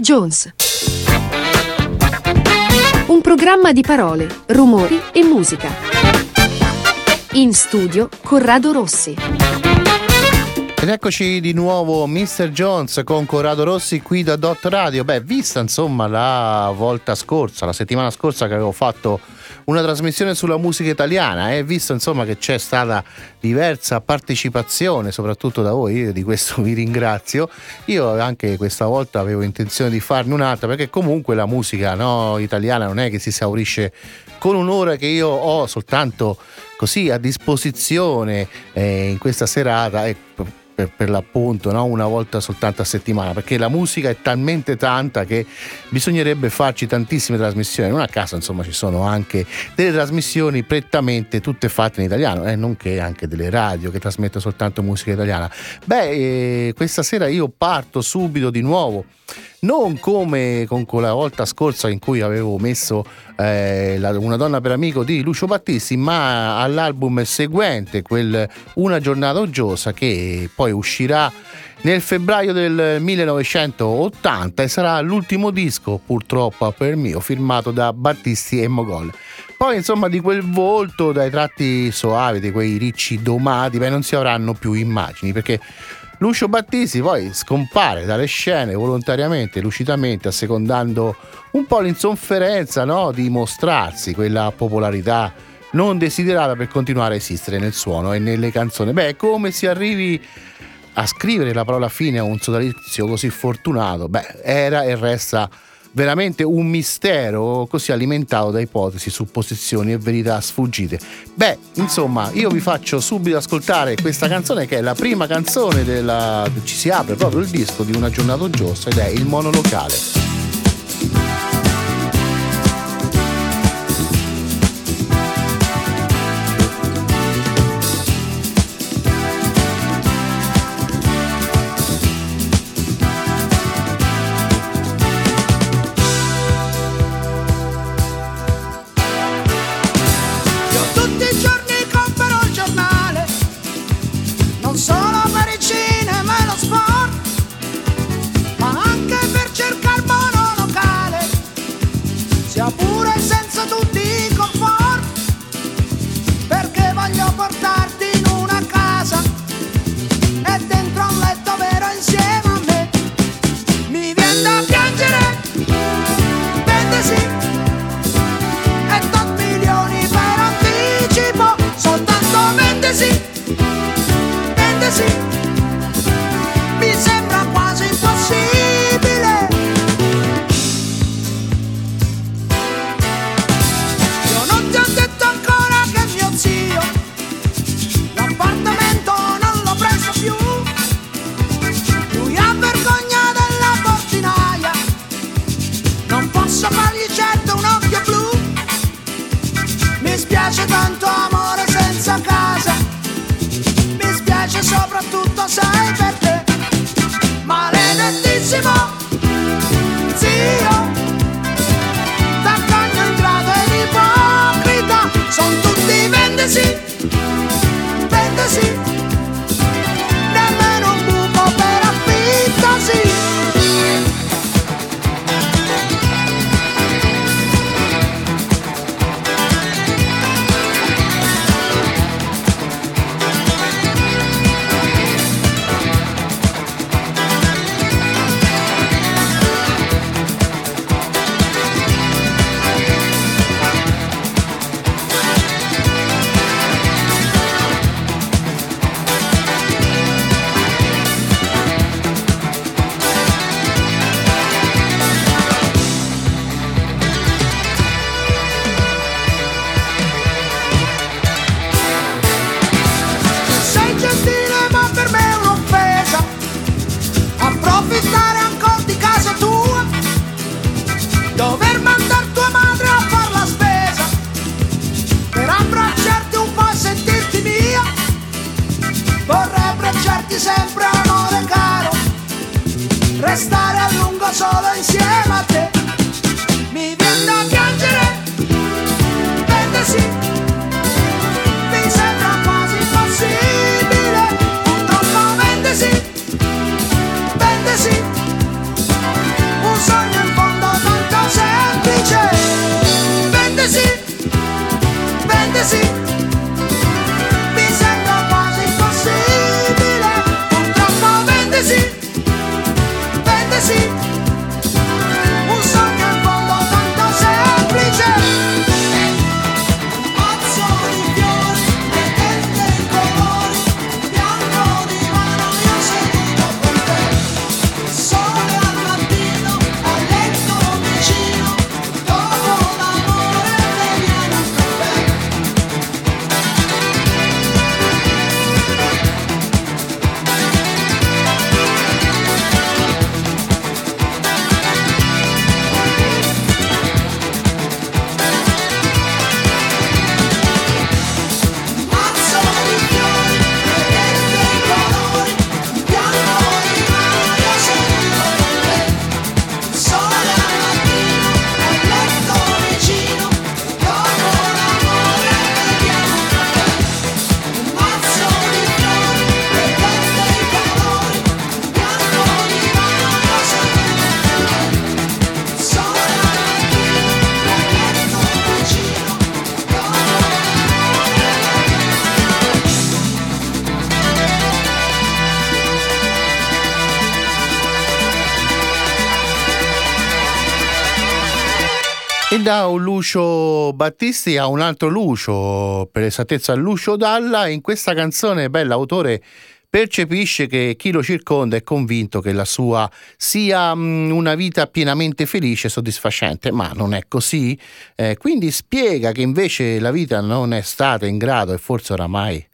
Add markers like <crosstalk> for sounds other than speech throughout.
Jones. Un programma di parole, rumori e musica. In studio Corrado Rossi. Ed eccoci di nuovo Mr. Jones con Corrado Rossi qui da Dot Radio. Beh, vista insomma la volta scorsa, la settimana scorsa che avevo fatto una trasmissione sulla musica italiana e eh, visto insomma che c'è stata diversa partecipazione soprattutto da voi, io di questo <laughs> vi ringrazio. Io anche questa volta avevo intenzione di farne un'altra perché comunque la musica no, italiana non è che si esaurisce con un'ora che io ho soltanto così a disposizione eh, in questa serata. E, per, per l'appunto no? una volta soltanto a settimana perché la musica è talmente tanta che bisognerebbe farci tantissime trasmissioni non a caso insomma ci sono anche delle trasmissioni prettamente tutte fatte in italiano eh, nonché anche delle radio che trasmettono soltanto musica italiana beh eh, questa sera io parto subito di nuovo non come con la volta scorsa in cui avevo messo eh, la, Una donna per amico di Lucio Battisti, ma all'album seguente, quel Una giornata oggiosa, che poi uscirà nel febbraio del 1980 e sarà l'ultimo disco, purtroppo per mio, firmato da Battisti e Mogol. Poi insomma di quel volto, dai tratti soavi, di quei ricci domati, beh, non si avranno più immagini perché Lucio Battisti poi scompare dalle scene volontariamente, lucidamente, assecondando un po' l'insofferenza no? di mostrarsi quella popolarità non desiderata per continuare a esistere nel suono e nelle canzoni. Beh, come si arrivi a scrivere la parola fine a un sodalizio così fortunato? Beh, era e resta veramente un mistero così alimentato da ipotesi, supposizioni e verità sfuggite. Beh, insomma, io vi faccio subito ascoltare questa canzone che è la prima canzone della ci si apre proprio il disco di una giornata giusta ed è il monolocale. Da un Lucio Battisti a un altro Lucio, per esattezza Lucio Dalla, in questa canzone, bella autore percepisce che chi lo circonda è convinto che la sua sia mm, una vita pienamente felice e soddisfacente, ma non è così. Eh, quindi spiega che invece la vita non è stata in grado e forse oramai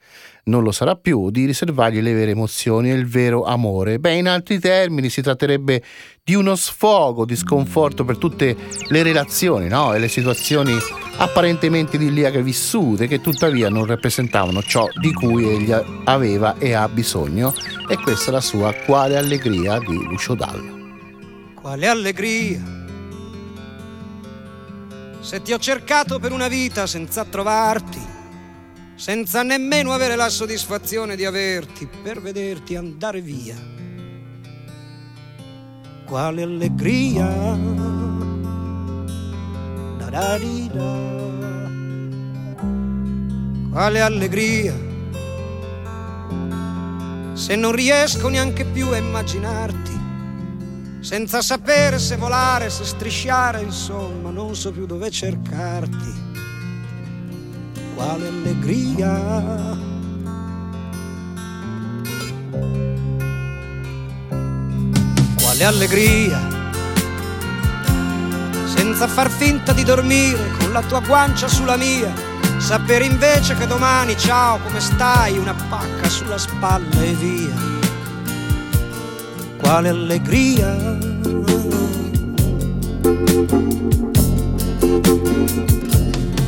non lo sarà più, di riservargli le vere emozioni e il vero amore. Beh, in altri termini si tratterebbe di uno sfogo di sconforto per tutte le relazioni no? e le situazioni apparentemente idilliache vissute che tuttavia non rappresentavano ciò di cui egli aveva e ha bisogno e questa è la sua Quale allegria di Lucio Dalla. Quale allegria se ti ho cercato per una vita senza trovarti senza nemmeno avere la soddisfazione di averti per vederti andare via. Quale allegria! Da da di da. Quale allegria! Se non riesco neanche più a immaginarti, senza sapere se volare, se strisciare, insomma, non so più dove cercarti quale allegria. Quale allegria, senza far finta di dormire con la tua guancia sulla mia, sapere invece che domani, ciao, come stai, una pacca sulla spalla e via. Quale allegria.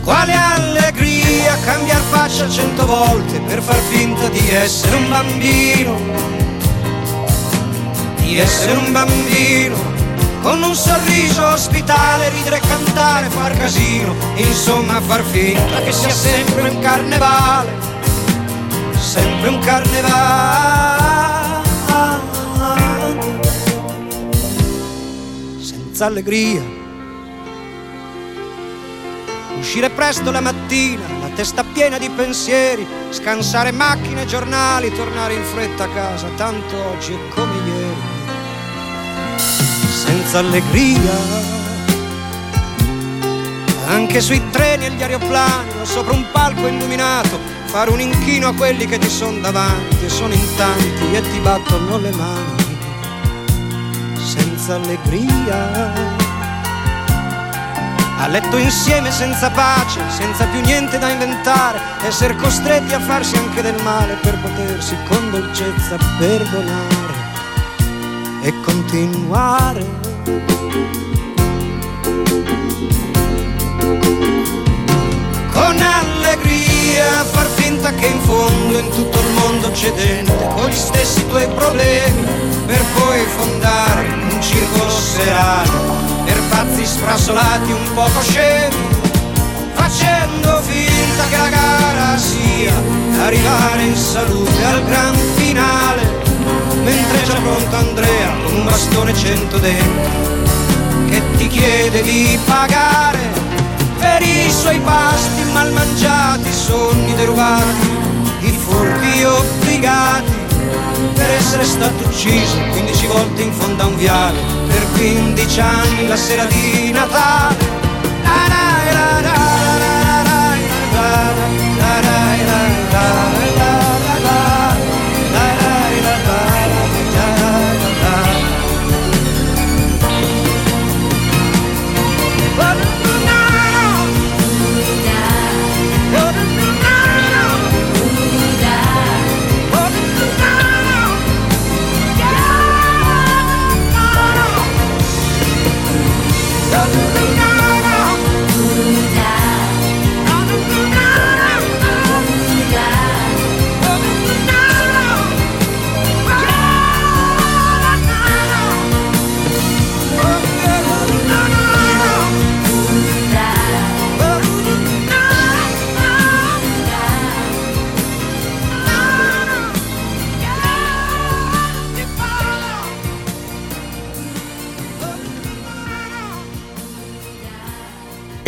Quale allegria cambiar faccia cento volte per far finta di essere un bambino, di essere un bambino, con un sorriso ospitale, ridere, cantare, far casino, insomma far finta che sia sempre un carnevale, sempre un carnevale. Senza allegria. Uscire presto la mattina, testa piena di pensieri, scansare macchine e giornali, tornare in fretta a casa, tanto oggi è come ieri, senza allegria. Anche sui treni e gli aeroplani, o sopra un palco illuminato, fare un inchino a quelli che ti sono davanti e sono in tanti e ti battono le mani, senza allegria a letto insieme senza pace, senza più niente da inventare, essere costretti a farsi anche del male per potersi con dolcezza perdonare e continuare. Con allegria far finta che in fondo in tutto il mondo c'è gente con gli stessi tuoi problemi per poi fondare un circolo serale per pazzi sfrasolati un poco scemi, facendo finta che la gara sia arrivare in salute al gran finale, mentre già pronto Andrea con un bastone cento denti che ti chiede di pagare per i suoi pasti mal mangiati, sonni derubati, i furbi obbligati per essere stato ucciso 15 volte in fondo a un viale per 15 anni la sera di Natale.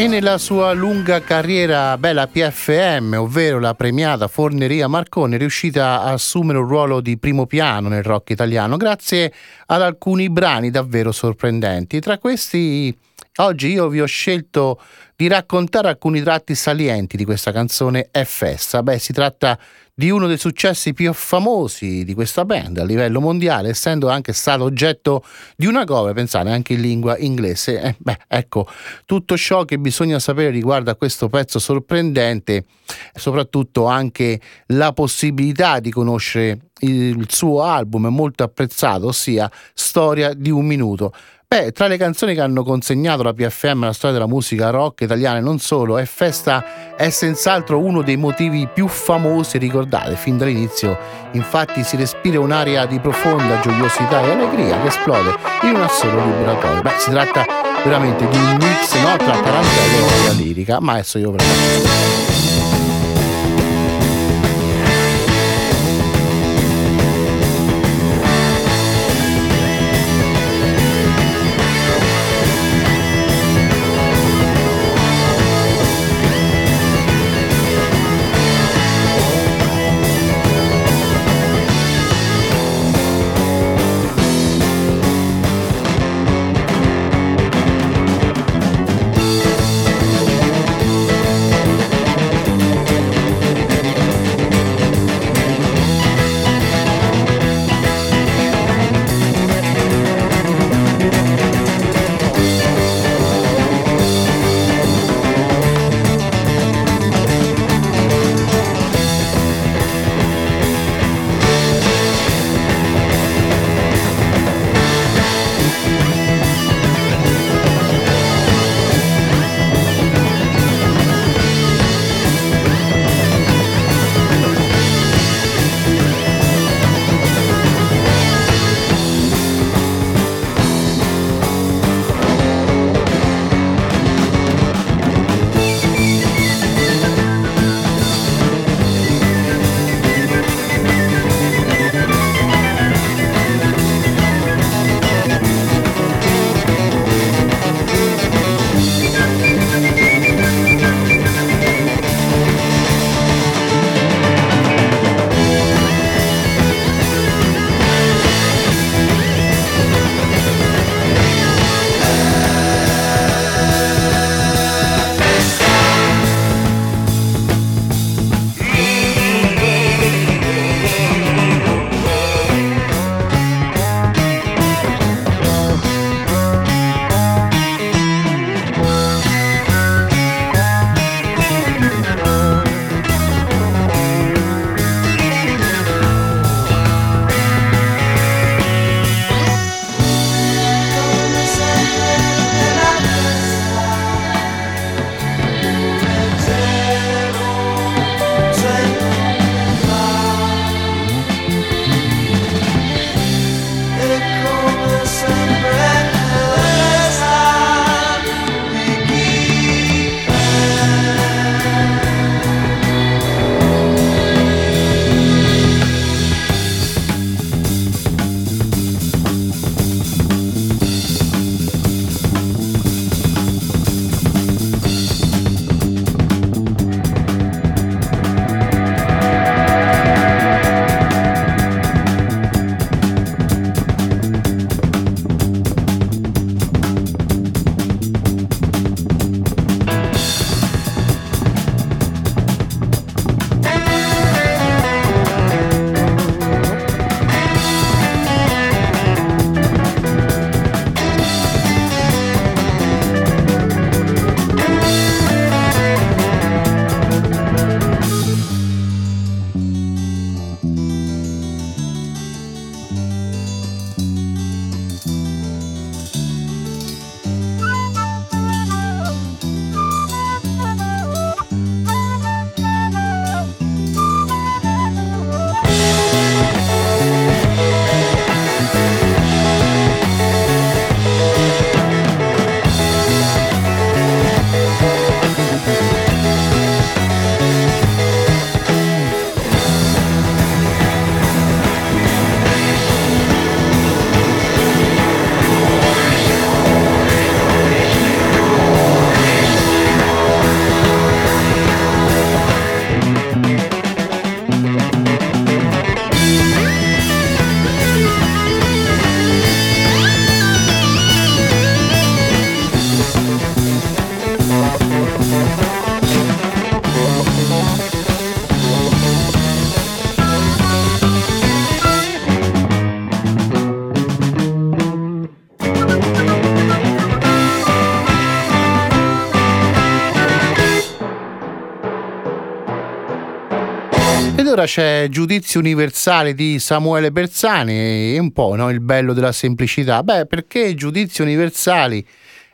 E nella sua lunga carriera, bella PFM, ovvero la premiata Forneria Marconi, è riuscita a assumere un ruolo di primo piano nel rock italiano grazie ad alcuni brani davvero sorprendenti. Tra questi Oggi io vi ho scelto di raccontare alcuni tratti salienti di questa canzone È festa. Beh, si tratta di uno dei successi più famosi di questa band a livello mondiale, essendo anche stato oggetto di una cover, pensate, anche in lingua inglese. Eh, beh, ecco, tutto ciò che bisogna sapere riguardo a questo pezzo sorprendente, soprattutto anche la possibilità di conoscere il suo album molto apprezzato, ossia Storia di un minuto. Beh, tra le canzoni che hanno consegnato la PFM alla storia della musica rock italiana e non solo, è Festa è senz'altro uno dei motivi più famosi ricordati fin dall'inizio. Infatti si respira un'aria di profonda gioiosità e allegria che esplode in un assolo liberatorio. Beh, si tratta veramente di un mix no, tra tarantella e la lirica, ma adesso io ve lo faccio Ed ora c'è Giudizio Universale di Samuele Bersani e un po' no, il bello della semplicità. Beh, perché Giudizio Universali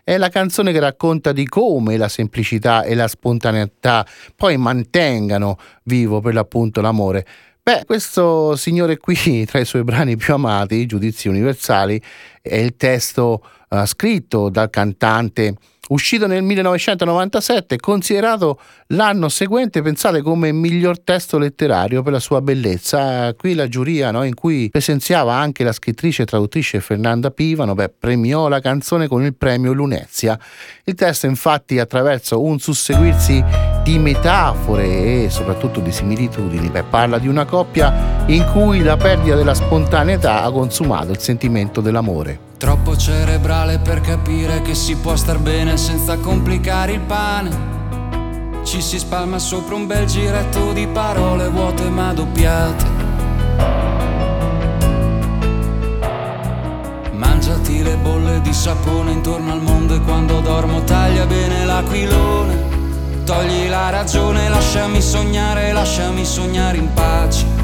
è la canzone che racconta di come la semplicità e la spontaneità poi mantengano vivo per l'appunto l'amore. Beh, questo signore qui, <laughs> tra i suoi brani più amati, Giudizi Universali, è il testo uh, scritto dal cantante uscito nel 1997, considerato l'anno seguente, pensate, come miglior testo letterario per la sua bellezza. Qui la giuria, no, in cui presenziava anche la scrittrice e traduttrice Fernanda Pivano, beh, premiò la canzone con il premio Lunezia. Il testo, infatti, attraverso un susseguirsi di metafore e soprattutto di similitudini, beh, parla di una coppia in cui la perdita della spontaneità ha consumato il sentimento dell'amore. Troppo cerebrale per capire che si può star bene senza complicare il pane. Ci si spalma sopra un bel giretto di parole vuote ma doppiate. Mangiati le bolle di sapone intorno al mondo e quando dormo taglia bene l'aquilone. Togli la ragione, lasciami sognare, lasciami sognare in pace.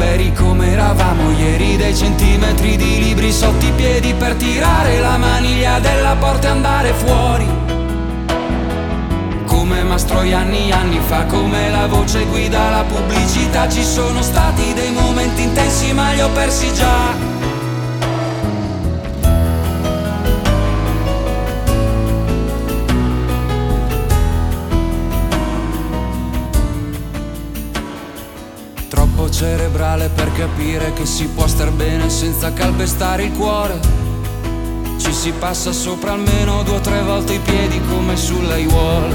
Liberi come eravamo ieri dei centimetri di libri sotto i piedi per tirare la maniglia della porta e andare fuori. Come Mastroianni anni anni fa come la voce guida la pubblicità ci sono stati dei momenti intensi ma li ho persi già cerebrale per capire che si può star bene senza calpestare il cuore. Ci si passa sopra almeno due o tre volte i piedi come sulle aiuole.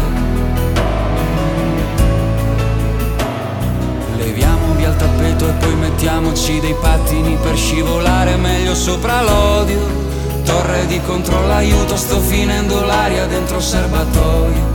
Leviamo via il tappeto e poi mettiamoci dei pattini per scivolare meglio sopra l'odio. Torre di controllo, aiuto, sto finendo l'aria dentro serbatoio.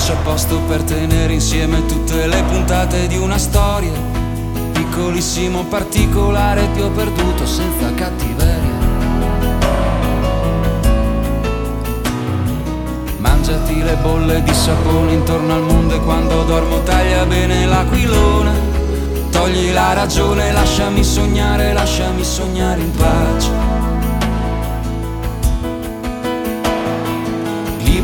c'è posto per tenere insieme tutte le puntate di una storia. Piccolissimo particolare ti ho perduto senza cattiveria. Mangiati le bolle di sapone intorno al mondo e quando dormo taglia bene l'aquilone. Togli la ragione, lasciami sognare, lasciami sognare in pace.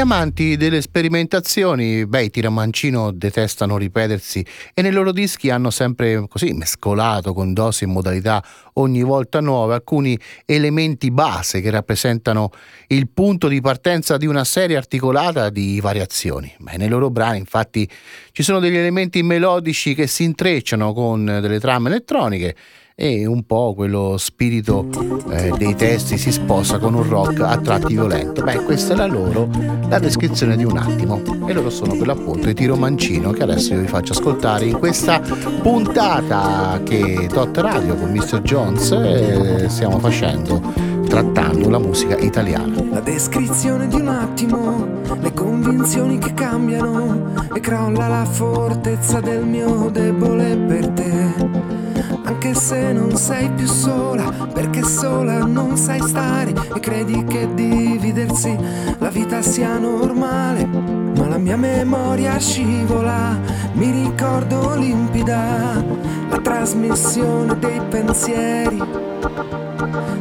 amanti delle sperimentazioni, beh, i Tiramancino detestano ripetersi e nei loro dischi hanno sempre così mescolato con dosi e modalità ogni volta nuove alcuni elementi base che rappresentano il punto di partenza di una serie articolata di variazioni. Beh, nei loro brani, infatti, ci sono degli elementi melodici che si intrecciano con delle trame elettroniche e un po' quello spirito eh, dei testi si sposa con un rock a tratti violento. Beh, questa è la loro, la descrizione di un attimo. E loro sono per l'appunto i Tiro Mancino che adesso io vi faccio ascoltare in questa puntata che Dot Radio con Mr. Jones eh, stiamo facendo trattando la musica italiana. La descrizione di un attimo, le convinzioni che cambiano e crolla la fortezza del mio debole per te anche se non sei più sola, perché sola non sai stare e credi che dividersi la vita sia normale. Ma la mia memoria scivola, mi ricordo limpida la trasmissione dei pensieri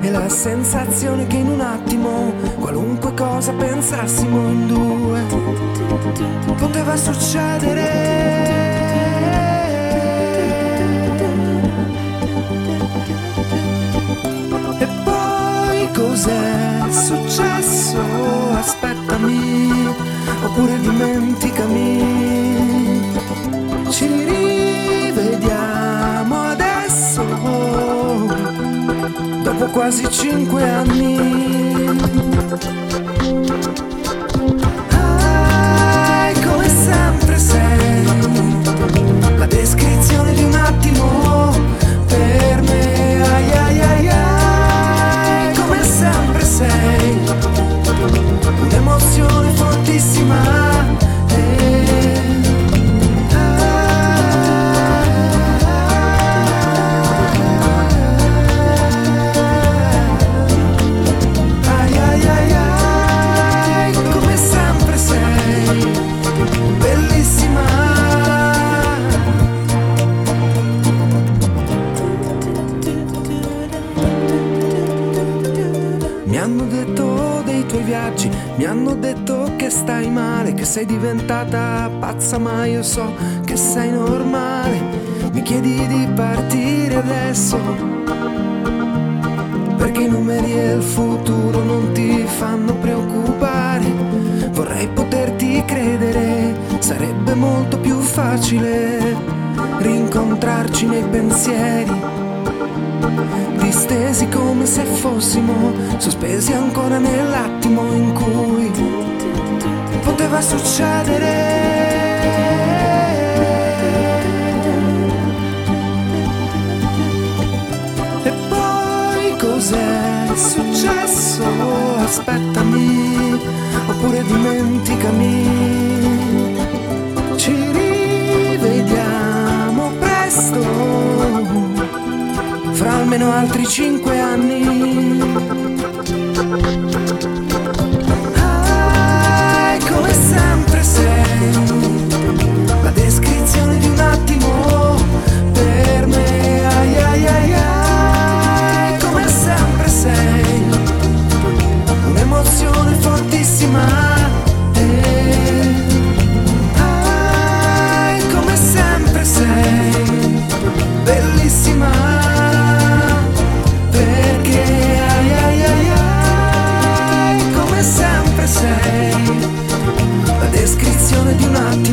e la sensazione che in un attimo qualunque cosa pensassimo in due poteva succedere. Cos'è successo? Aspettami, oppure dimenticami. Ci rivediamo adesso, dopo quasi cinque anni. sei diventata pazza ma io so che sei normale. Mi chiedi di partire adesso Perché i numeri e il futuro non ti fanno preoccupare. Vorrei poterti credere, sarebbe molto più facile Rincontrarci nei pensieri Distesi come se fossimo sospesi ancora nell'attimo in cui poteva succedere. E poi cos'è successo? Aspettami, oppure dimenticami. Ci rivediamo presto, fra almeno altri cinque anni. say. not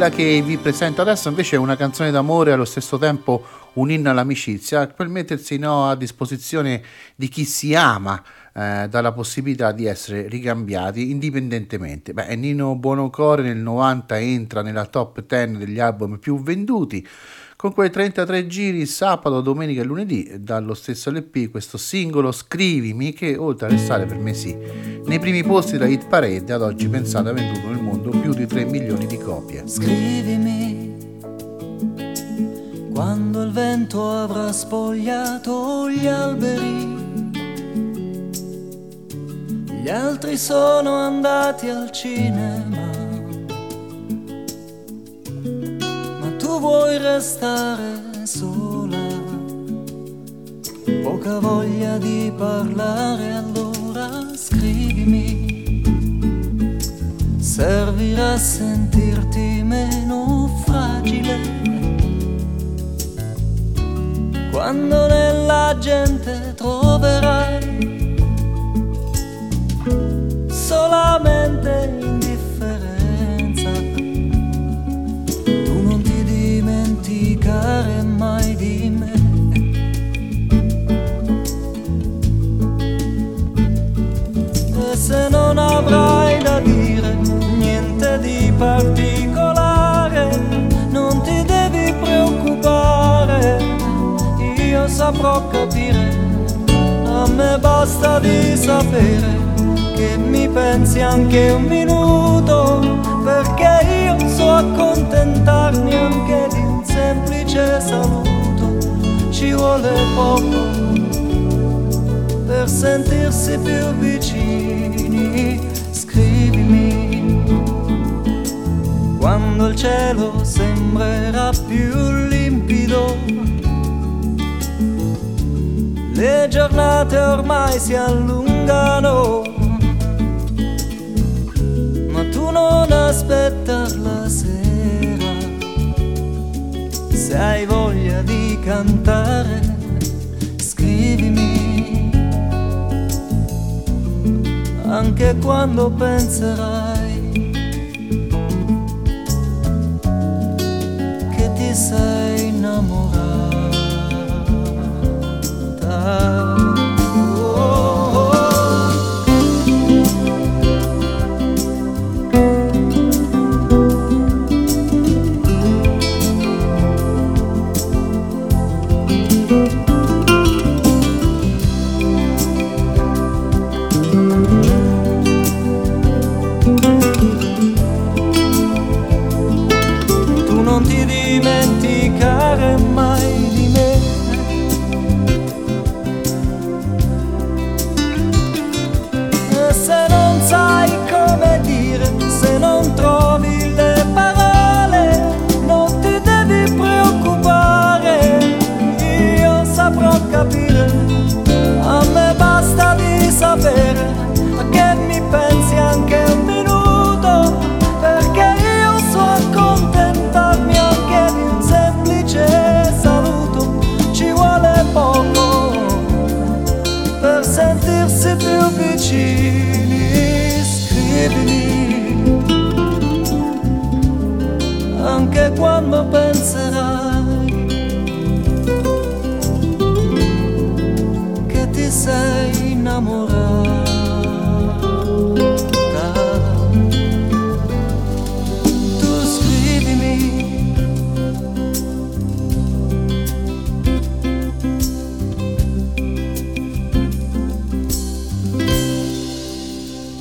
Quella che vi presento adesso invece è una canzone d'amore e allo stesso tempo un inno all'amicizia per mettersi no, a disposizione di chi si ama eh, dalla possibilità di essere ricambiati indipendentemente. Beh, Nino Buonocore nel 90 entra nella top 10 degli album più venduti con quei 33 giri sabato, domenica e lunedì dallo stesso LP questo singolo Scrivimi che oltre a restare per me sì nei primi posti della hit parade ad oggi pensate ha venduto nel mondo più di 3 milioni di copie Scrivimi quando il vento avrà spogliato gli alberi Gli altri sono andati al cinema. Vuoi restare sola. Poca voglia di parlare, allora scrivimi. Servirà a sentirti meno fragile. Quando nella gente troverai solamente indifferenza. Dimenticare mai di me. E se non avrai da dire niente di particolare, non ti devi preoccupare, io saprò capire, a me basta di sapere che mi pensi anche un minuto, perché io so accontentarmi anche semplice saluto, ci vuole poco per sentirsi più vicini, scrivimi quando il cielo sembrerà più limpido. Le giornate ormai si allungano non aspettar la sera. Se hai voglia di cantare, scrivimi. Anche quando penserai che ti sei innamorata.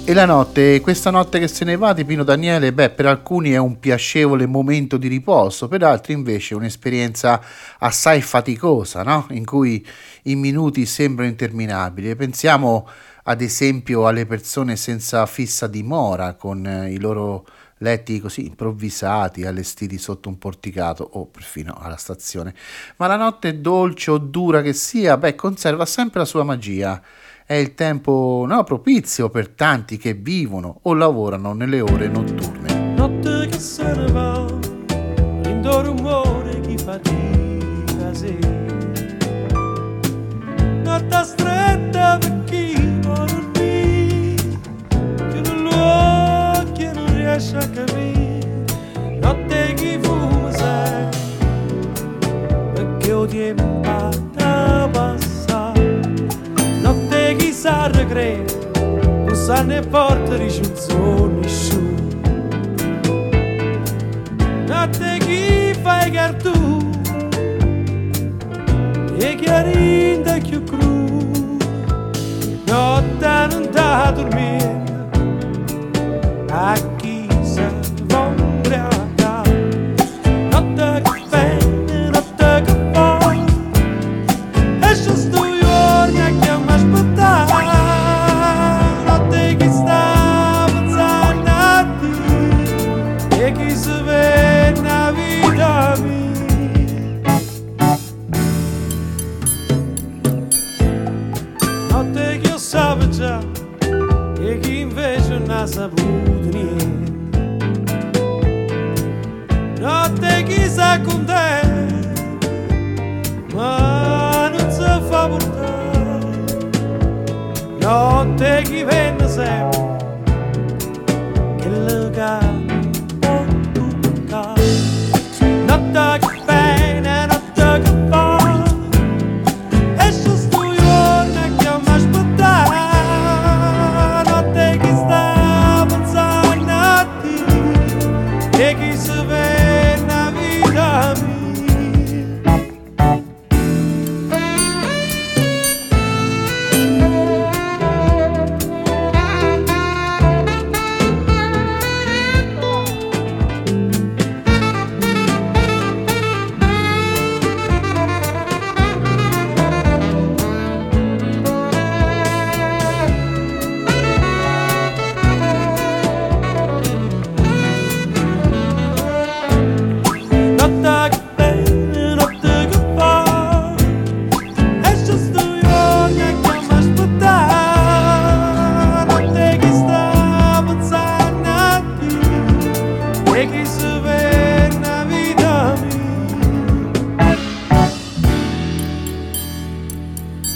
E la notte, questa notte che se ne va di Pino Daniele, beh, per alcuni è un piacevole momento di riposo, per altri invece è un'esperienza assai faticosa, no? in cui i minuti sembrano interminabili. Pensiamo ad esempio alle persone senza fissa dimora, con i loro letti così improvvisati, allestiti sotto un porticato o perfino alla stazione. Ma la notte dolce o dura che sia, beh, conserva sempre la sua magia è il tempo no, propizio per tanti che vivono o lavorano nelle ore notturne. Notte che se ne va, in rumore chi fatica sì. Notte stretta per chi vuole dormire, che non lo occhio non riesce a capire. Notte chi fuma perché ho tempo sa regret non sa ne porta ricezione su notte chi fai gar tu e chiarinda più cru. Notte non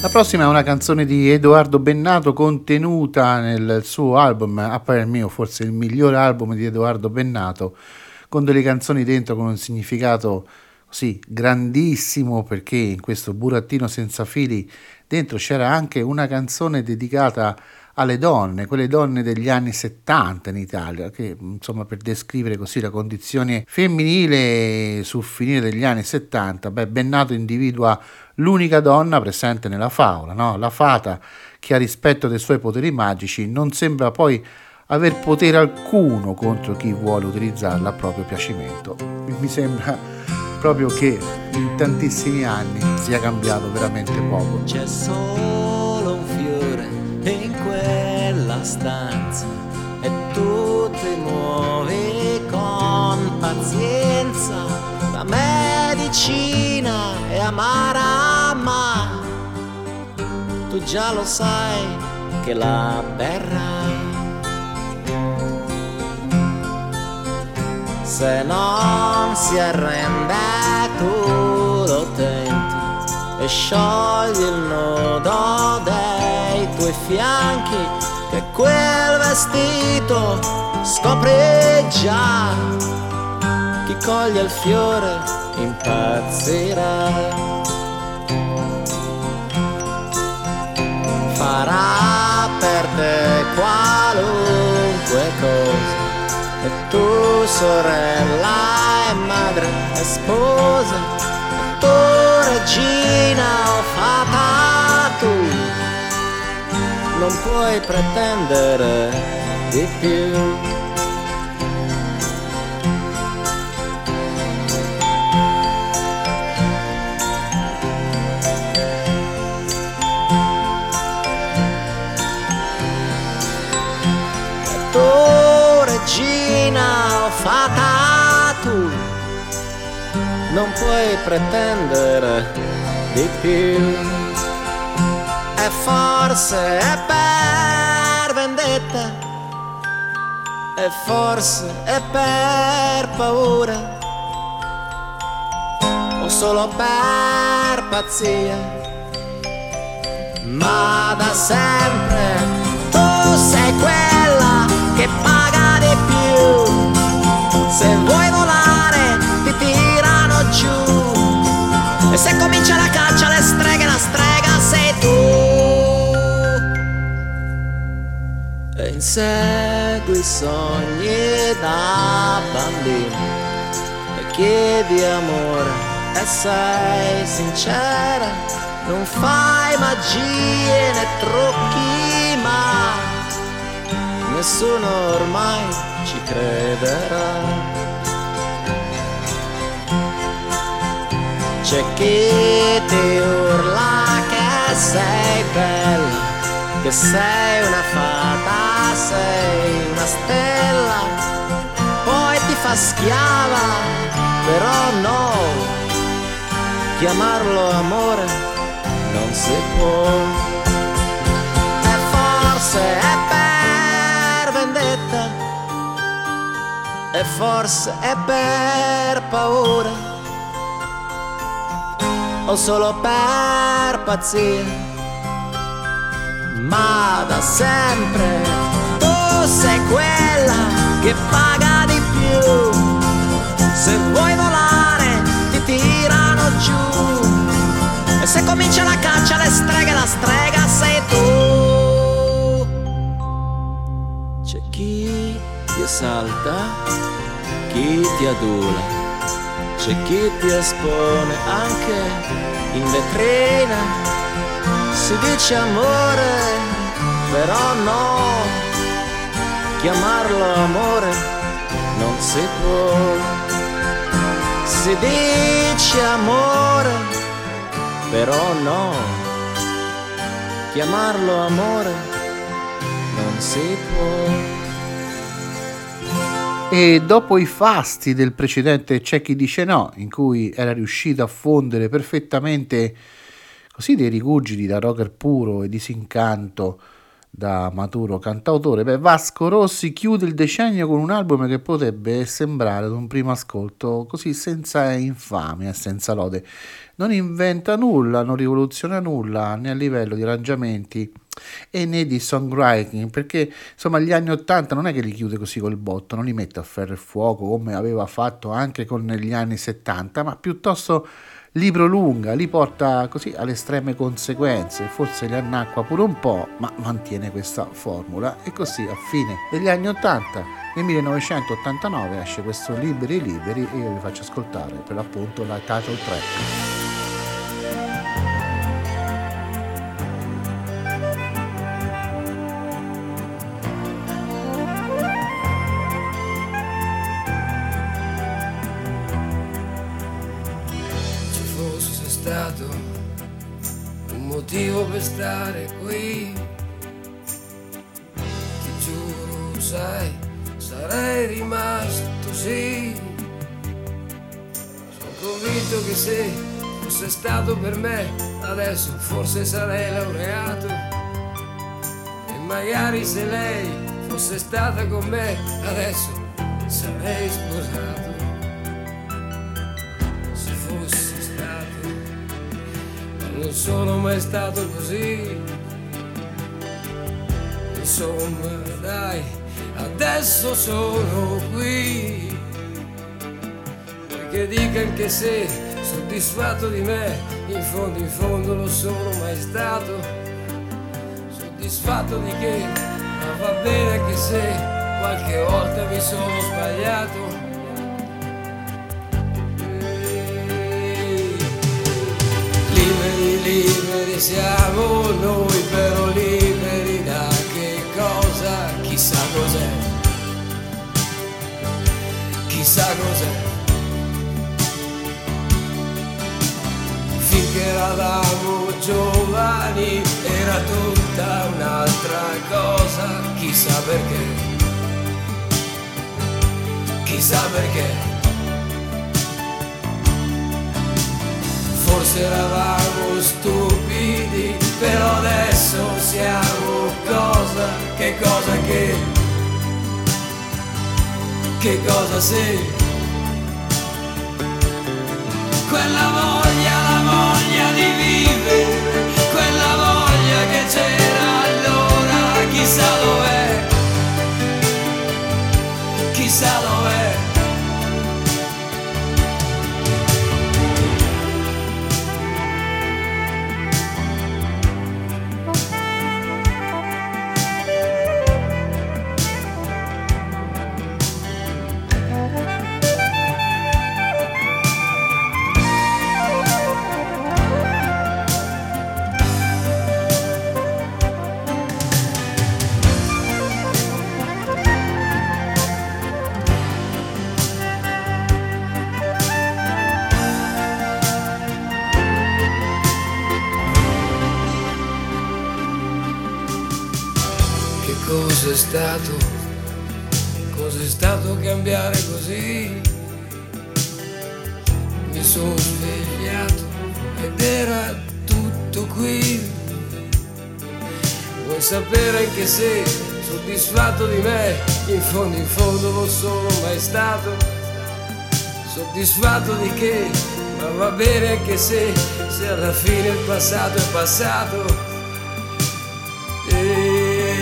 La prossima è una canzone di Edoardo Bennato contenuta nel suo album, a parer mio forse il migliore album di Edoardo Bennato, con delle canzoni dentro con un significato così grandissimo perché in questo burattino senza fili dentro c'era anche una canzone dedicata alle donne, quelle donne degli anni 70 in Italia, che insomma per descrivere così la condizione femminile sul finire degli anni 70, beh, Bennato individua l'unica donna presente nella favola, no? la fata che a rispetto dei suoi poteri magici non sembra poi aver potere alcuno contro chi vuole utilizzarla a proprio piacimento. Mi sembra proprio che in tantissimi anni sia cambiato veramente poco. In quella stanza e tu ti muovi con pazienza. La medicina è amara, ma tu già lo sai che la berrai. Se non si arrende tu lo tenti e sciogli il nodo dei tuoi fianchi che quel vestito scopri già chi coglie il fiore impazzirà. Farà per te qualunque cosa e tu sorella e madre e sposa e tu regina o fata tu non puoi pretendere di più. Regina o tu. Non puoi pretendere di più forse è per vendetta e forse è per paura o solo per pazzia ma da sempre tu sei quella che paga di più. Se vuoi E insegui i sogni da bambino. E chiedi amore e sei sincera. Non fai magie né trucchi, ma nessuno ormai ci crederà. C'è chi ti urla che sei bella, che sei una fata, sei una stella, poi ti fa schiava, però no, chiamarlo amore non si può. E forse è per vendetta, e forse è per paura, o solo per pazzia ma da sempre tu sei quella che paga di più. Se vuoi volare ti tirano giù. E se comincia la caccia alle streghe, la strega sei tu. C'è chi ti esalta, chi ti adula, c'è chi ti espone anche in vetrina si dice amore, però no, chiamarlo amore non si può. Si dice amore, però no, chiamarlo amore non si può. E dopo i fasti del precedente C'è chi dice no, in cui era riuscito a fondere perfettamente così dei rigugiti da rocker puro e disincanto da maturo cantautore, beh, Vasco Rossi chiude il decennio con un album che potrebbe sembrare ad un primo ascolto così senza infamia senza lode. Non inventa nulla, non rivoluziona nulla né a livello di arrangiamenti e né di songwriting, perché insomma gli anni Ottanta non è che li chiude così col botto, non li mette a ferro e fuoco come aveva fatto anche con gli anni 70, ma piuttosto li prolunga, li porta così alle estreme conseguenze, forse li annacqua pure un po', ma mantiene questa formula e così a fine degli anni 80, nel 1989 esce questo Liberi Liberi e io vi faccio ascoltare per l'appunto la title track. Stare qui. Ti giuro, sai, sarei rimasto sì. Sono convinto che se fosse stato per me, adesso forse sarei laureato. E magari se lei fosse stata con me, adesso sarei sposato. Non sono mai stato così. Insomma, dai, adesso sono qui. Perché dica anche se soddisfatto di me, in fondo in fondo lo sono mai stato. Soddisfatto di che, ma va bene anche se qualche volta mi sono sbagliato. Liberi siamo noi, però liberi da che cosa? Chissà cos'è, chissà cos'è. Finché eravamo giovani era tutta un'altra cosa, chissà perché, chissà perché. Forse eravamo stupidi, però adesso siamo cosa, che cosa che, che cosa sei. Quella voglia, la voglia di vivere, quella voglia che c'era allora, chissà dov'è, chissà dov'è. Soddisfatto di me? In fondo, in fondo lo sono mai stato. Soddisfatto di che? Ma va bene anche se, se alla fine il passato è passato. E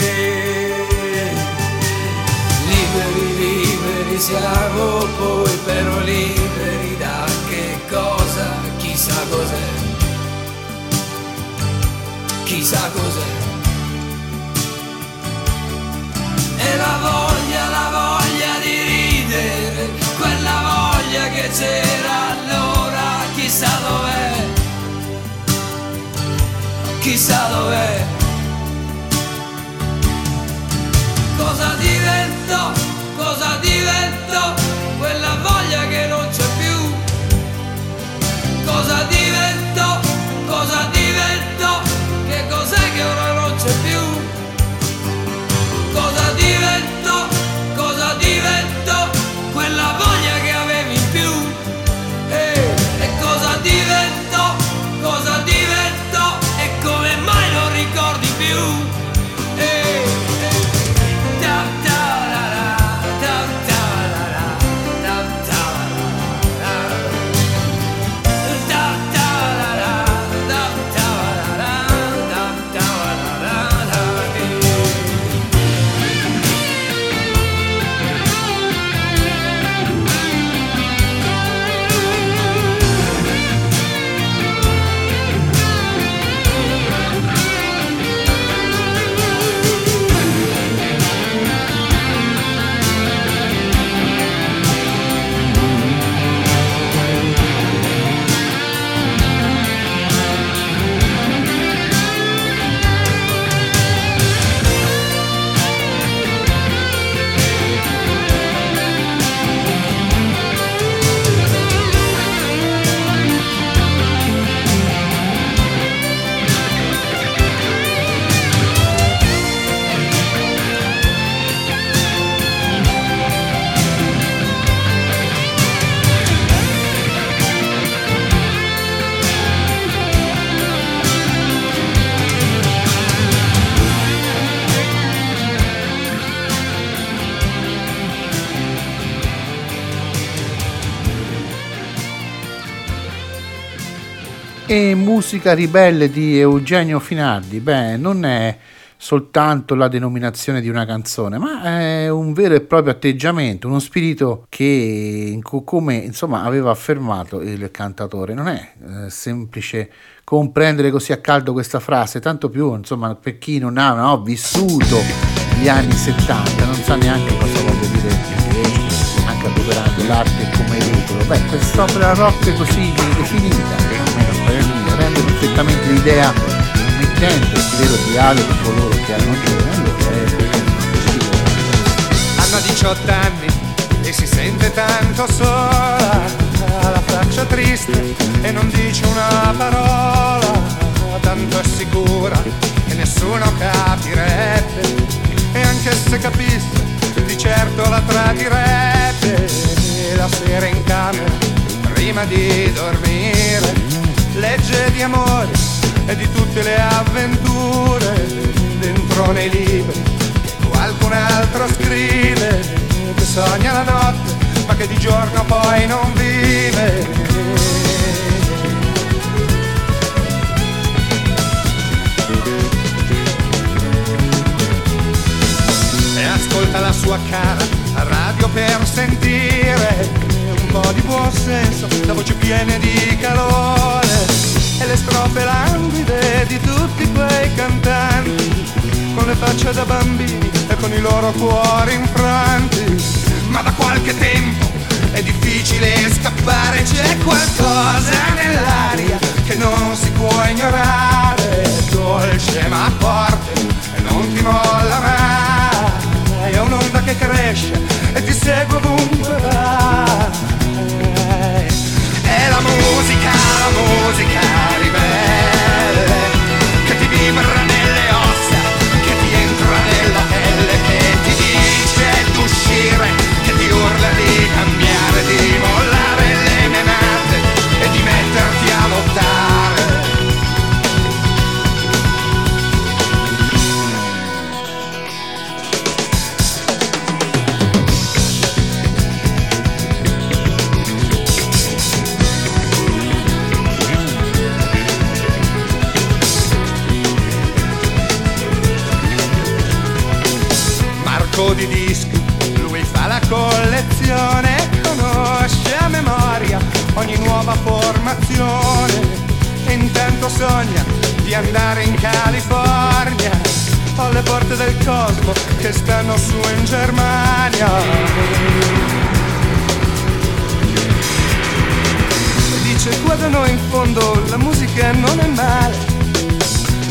liberi, liberi siamo poi però liberi da che cosa? Chissà cos'è. Chissà cos'è. Voglia, di ridere, quella voglia che c'era allora, chissà dov'è, chissà dov'è. Cosa divento, musica ribelle di Eugenio Finardi, beh, non è soltanto la denominazione di una canzone, ma è un vero e proprio atteggiamento, uno spirito che, co- come insomma aveva affermato il cantatore, non è eh, semplice comprendere così a caldo questa frase, tanto più insomma per chi non ha no, vissuto gli anni 70, non sa neanche cosa voglia dire anche adoperando l'arte come veicolo. Beh, quest'opera rock così definita, perfettamente l'idea mettente vero dialogo di coloro che hanno è Hanno 18 anni e si sente tanto sola, ha la faccia triste e non dice una parola, tanto è sicura che nessuno capirebbe e anche se capisse di certo la tradirebbe. La sera in camera prima di dormire legge di amore e di tutte le avventure dentro nei libri che qualcun altro scrive che sogna la notte ma che di giorno poi non vive. E ascolta la sua cara radio per sentire un po' di buon senso, la voce piena di calore e le strofe languide di tutti quei cantanti con le facce da bambini e con i loro cuori infranti. Ma da qualche tempo è difficile scappare, c'è qualcosa nell'aria che non si può ignorare, dolce ma forte e non ti molla mai, è un'onda che cresce e ti segue ovunque vai. È la musica, la musica sacco di dischi, lui fa la collezione, conosce a memoria ogni nuova formazione. E intanto sogna di andare in California, alle porte del cosmo che stanno su in Germania. Dice qua da noi in fondo la musica non è male,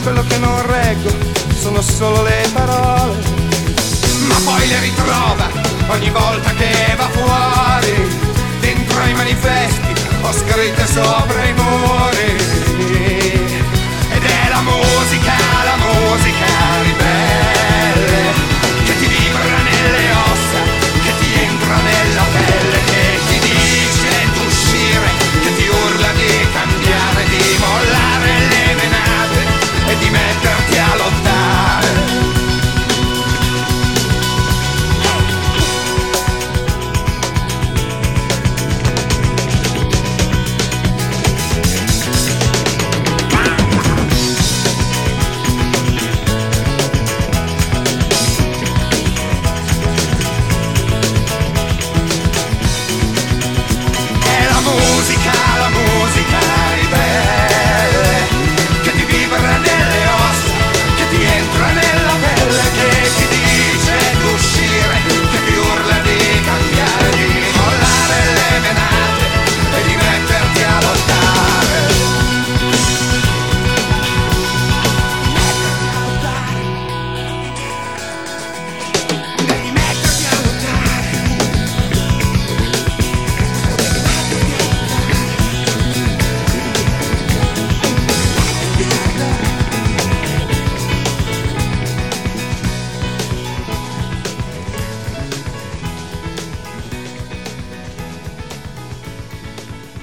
quello che non reggo sono solo le parole poi le ritrova ogni volta che va fuori, dentro ai manifesti ho scritte sopra i muri. Ed è la musica, la musica ribelle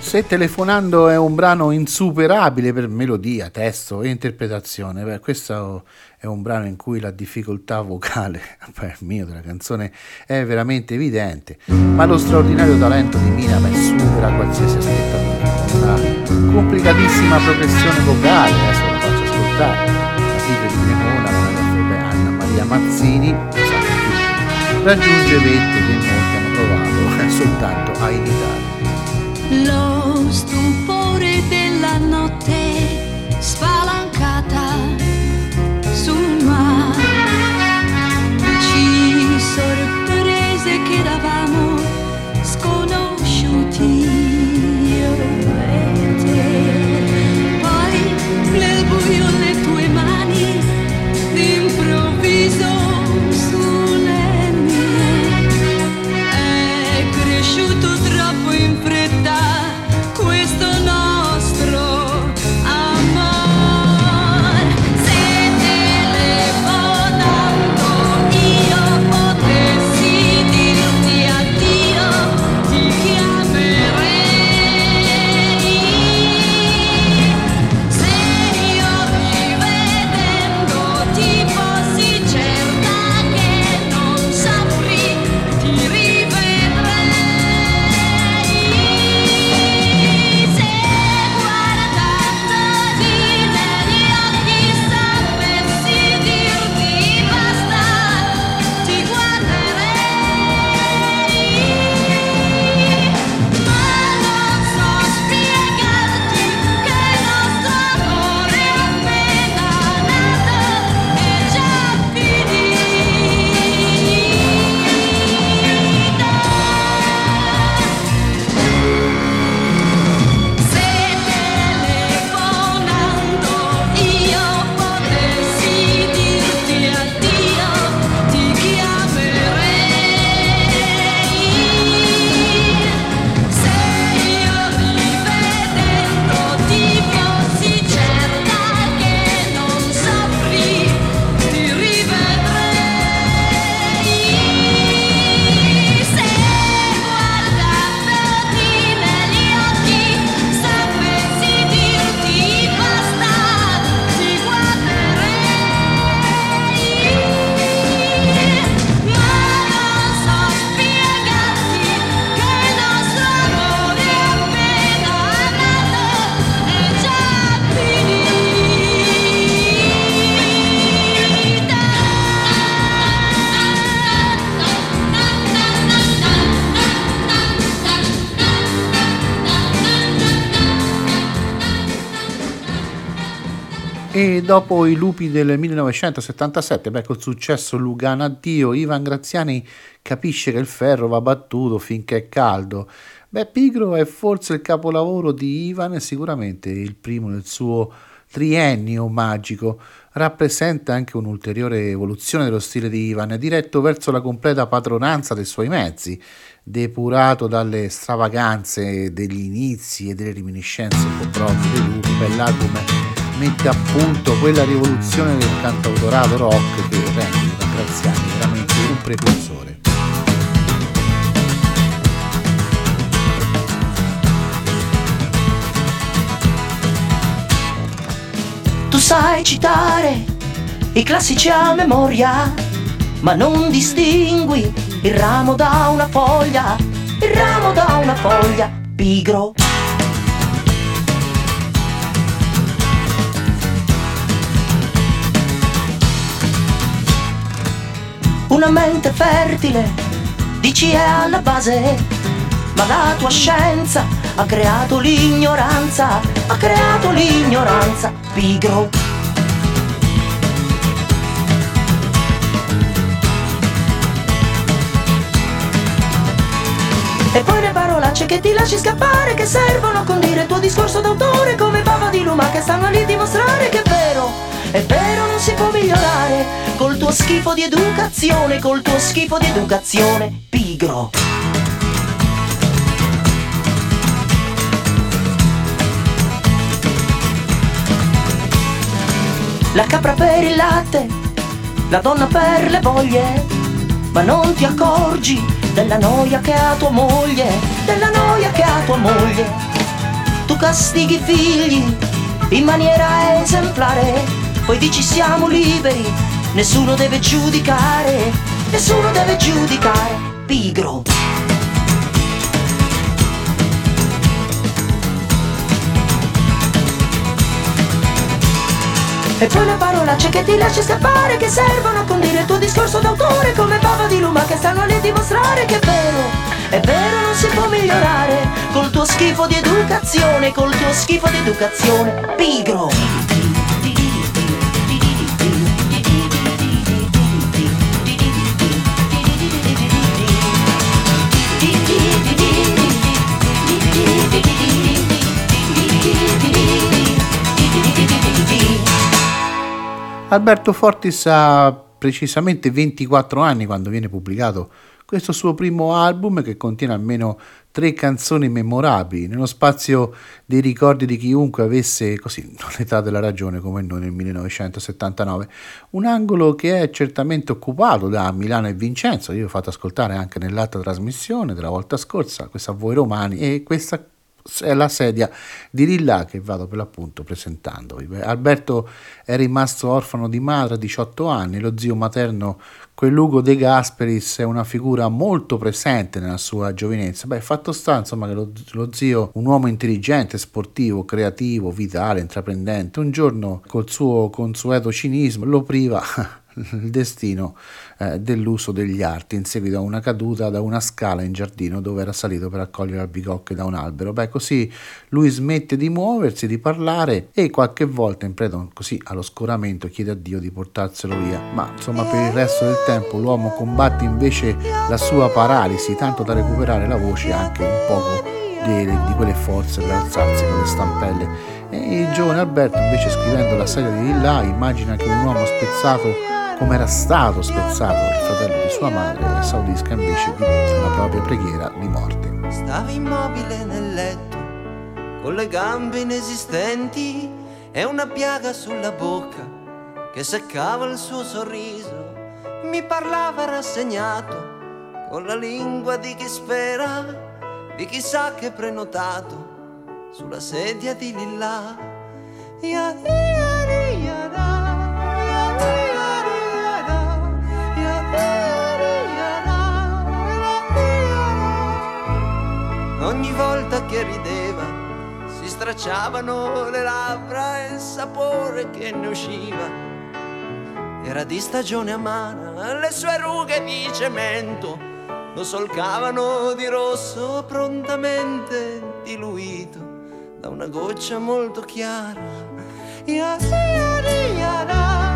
Se telefonando è un brano insuperabile per melodia, testo e interpretazione, beh, questo è un brano in cui la difficoltà vocale, <laughs> beh, mio, della canzone è veramente evidente, ma lo straordinario talento di Mina beh, supera qualsiasi aspettativa, una complicatissima progressione vocale, adesso lo faccio ascoltare, la figlia di Cremona, la beh, Anna Maria Mazzini, raggiunge vette che molti hanno provato eh, soltanto a imitare. Lo stupore della notte dopo i lupi del 1977, beh, col successo Lugano addio, Ivan Graziani capisce che il ferro va battuto finché è caldo. Beh, Pigro è forse il capolavoro di Ivan e sicuramente il primo nel suo triennio magico. Rappresenta anche un'ulteriore evoluzione dello stile di Ivan, diretto verso la completa padronanza dei suoi mezzi, depurato dalle stravaganze degli inizi e delle reminiscenze un po' proprie di lui. Bell'album mette a punto quella rivoluzione del cantautorato rock che rende Ivan Graziani veramente un precursore. Tu sai citare i classici a memoria, ma non distingui il ramo da una foglia, il ramo da una foglia, pigro. Una mente fertile, dici è alla base, ma la tua scienza ha creato l'ignoranza, ha creato l'ignoranza, pigro. E poi le parolacce che ti lasci scappare che servono a condire il tuo discorso d'autore come bava di luma che stanno lì a dimostrare che è vero, è vero non si può migliorare col tuo schifo di educazione, col tuo schifo di educazione, pigro. La capra per il latte, la donna per le voglie, ma non ti accorgi della noia che ha tua moglie, della noia che ha tua moglie. Tu castighi i figli in maniera esemplare, poi dici siamo liberi, nessuno deve giudicare, nessuno deve giudicare, pigro. E poi le parolacce che ti lasci scappare Che servono a condire il tuo discorso d'autore Come bava di luma che stanno lì a dimostrare Che è vero, è vero non si può migliorare. Col tuo schifo di educazione Col tuo schifo di educazione Pigro Alberto Fortis ha precisamente 24 anni quando viene pubblicato questo suo primo album che contiene almeno tre canzoni memorabili nello spazio dei ricordi di chiunque avesse così <laughs> l'età della ragione come noi nel 1979 un angolo che è certamente occupato da Milano e Vincenzo. Io ho fatto ascoltare anche nell'altra trasmissione della volta scorsa questa a voi romani e questa la sedia di Lilla che vado per l'appunto presentandovi. Alberto è rimasto orfano di madre a 18 anni, lo zio materno quell'Ugo De Gasperis è una figura molto presente nella sua giovinezza. Beh, fatto sta insomma che lo, lo, zio, un uomo intelligente, sportivo, creativo, vitale, intraprendente, un giorno col suo consueto cinismo lo priva il destino eh, dell'uso degli arti in seguito a una caduta da una scala in giardino dove era salito per raccogliere albicocche da un albero. Beh, così lui smette di muoversi, di parlare e qualche volta in preda così allo scoramento chiede a Dio di portarselo via. Ma insomma per il resto del tempo l'uomo combatte invece la sua paralisi tanto da recuperare la voce anche un poco di, quelle forze per alzarsi con le stampelle. E il giovane Alberto invece scrivendo la serie di là immagina che un uomo spezzato come era stato spezzato il fratello di sua madre, saudisca invece di una propria preghiera di morte. Stava immobile nel letto, con le gambe inesistenti e una piaga sulla bocca che seccava il suo sorriso. Mi parlava rassegnato, con la lingua di chi spera, di chi sa che prenotato, sulla sedia di Lilla. Ia, Ogni volta che rideva si stracciavano le labbra e il sapore che ne usciva era di stagione amara, le sue rughe di cemento lo solcavano di rosso prontamente diluito da una goccia molto chiara. Penso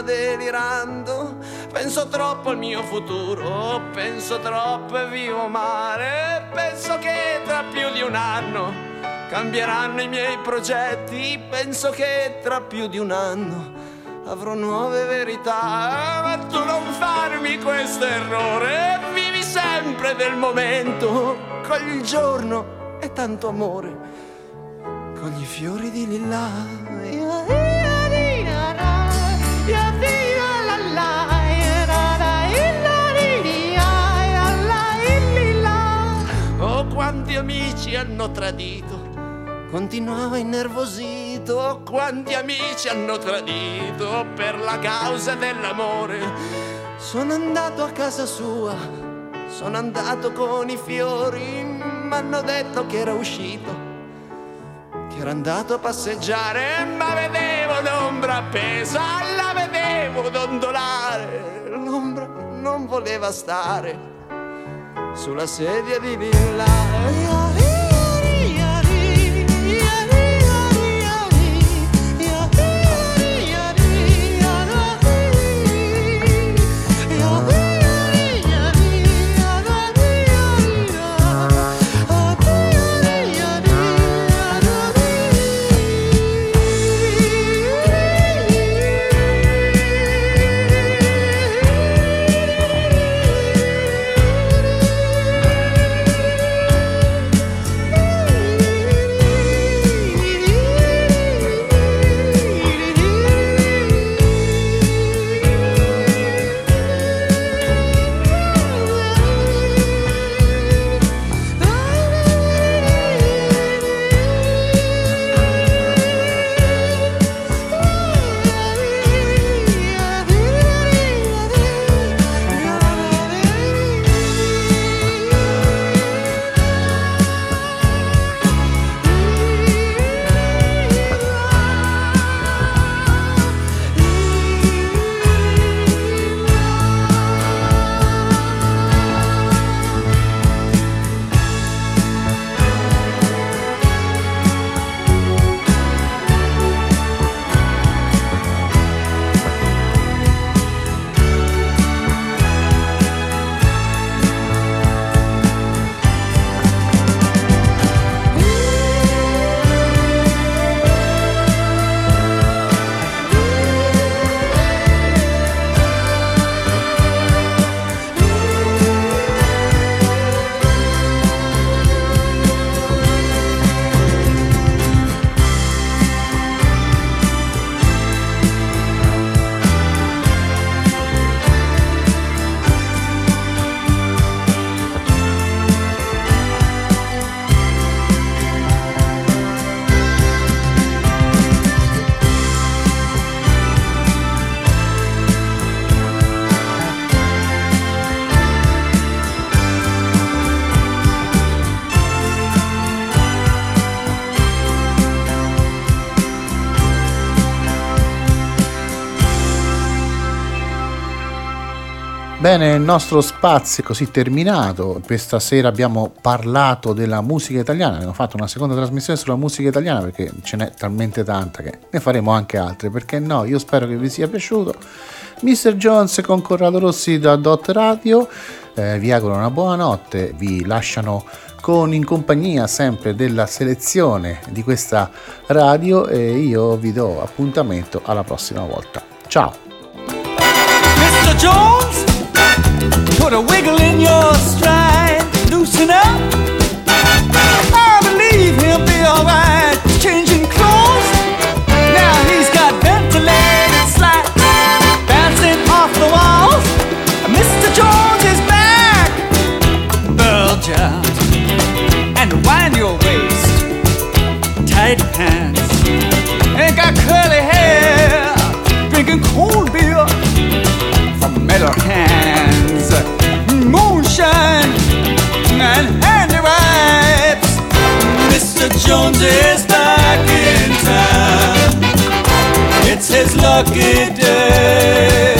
delirando. Penso troppo al mio futuro, penso troppo e vivo male. Penso che tra più di un anno cambieranno i miei progetti. Penso che tra più di un anno avrò nuove verità. Ma tu non farmi questo errore, vivi sempre del momento. Cogli il giorno e tanto amore con i fiori di lilla. Quanti amici hanno tradito, continuava innervosito, quanti amici hanno tradito per la causa dell'amore. Sono andato a casa sua, sono andato con i fiori, m'hanno detto che era uscito era andato a passeggiare, ma vedevo l'ombra appesa, la vedevo dondolare, l'ombra non voleva stare sulla sedia di villa. Bene, il nostro spazio è così terminato. Questa sera abbiamo parlato della musica italiana. Abbiamo fatto una seconda trasmissione sulla musica italiana perché ce n'è talmente tanta che ne faremo anche altre. Perché no? Io spero che vi sia piaciuto. Mr. Jones con Corrado Rossi da Dot Radio. Eh, vi auguro una buona notte. Vi lasciano con in compagnia sempre della selezione di questa radio e io vi do appuntamento alla prossima volta. Ciao! Mr. Jones, put a wiggle in your stride, loosen up. Mr. Jones is back in town. It's his lucky day.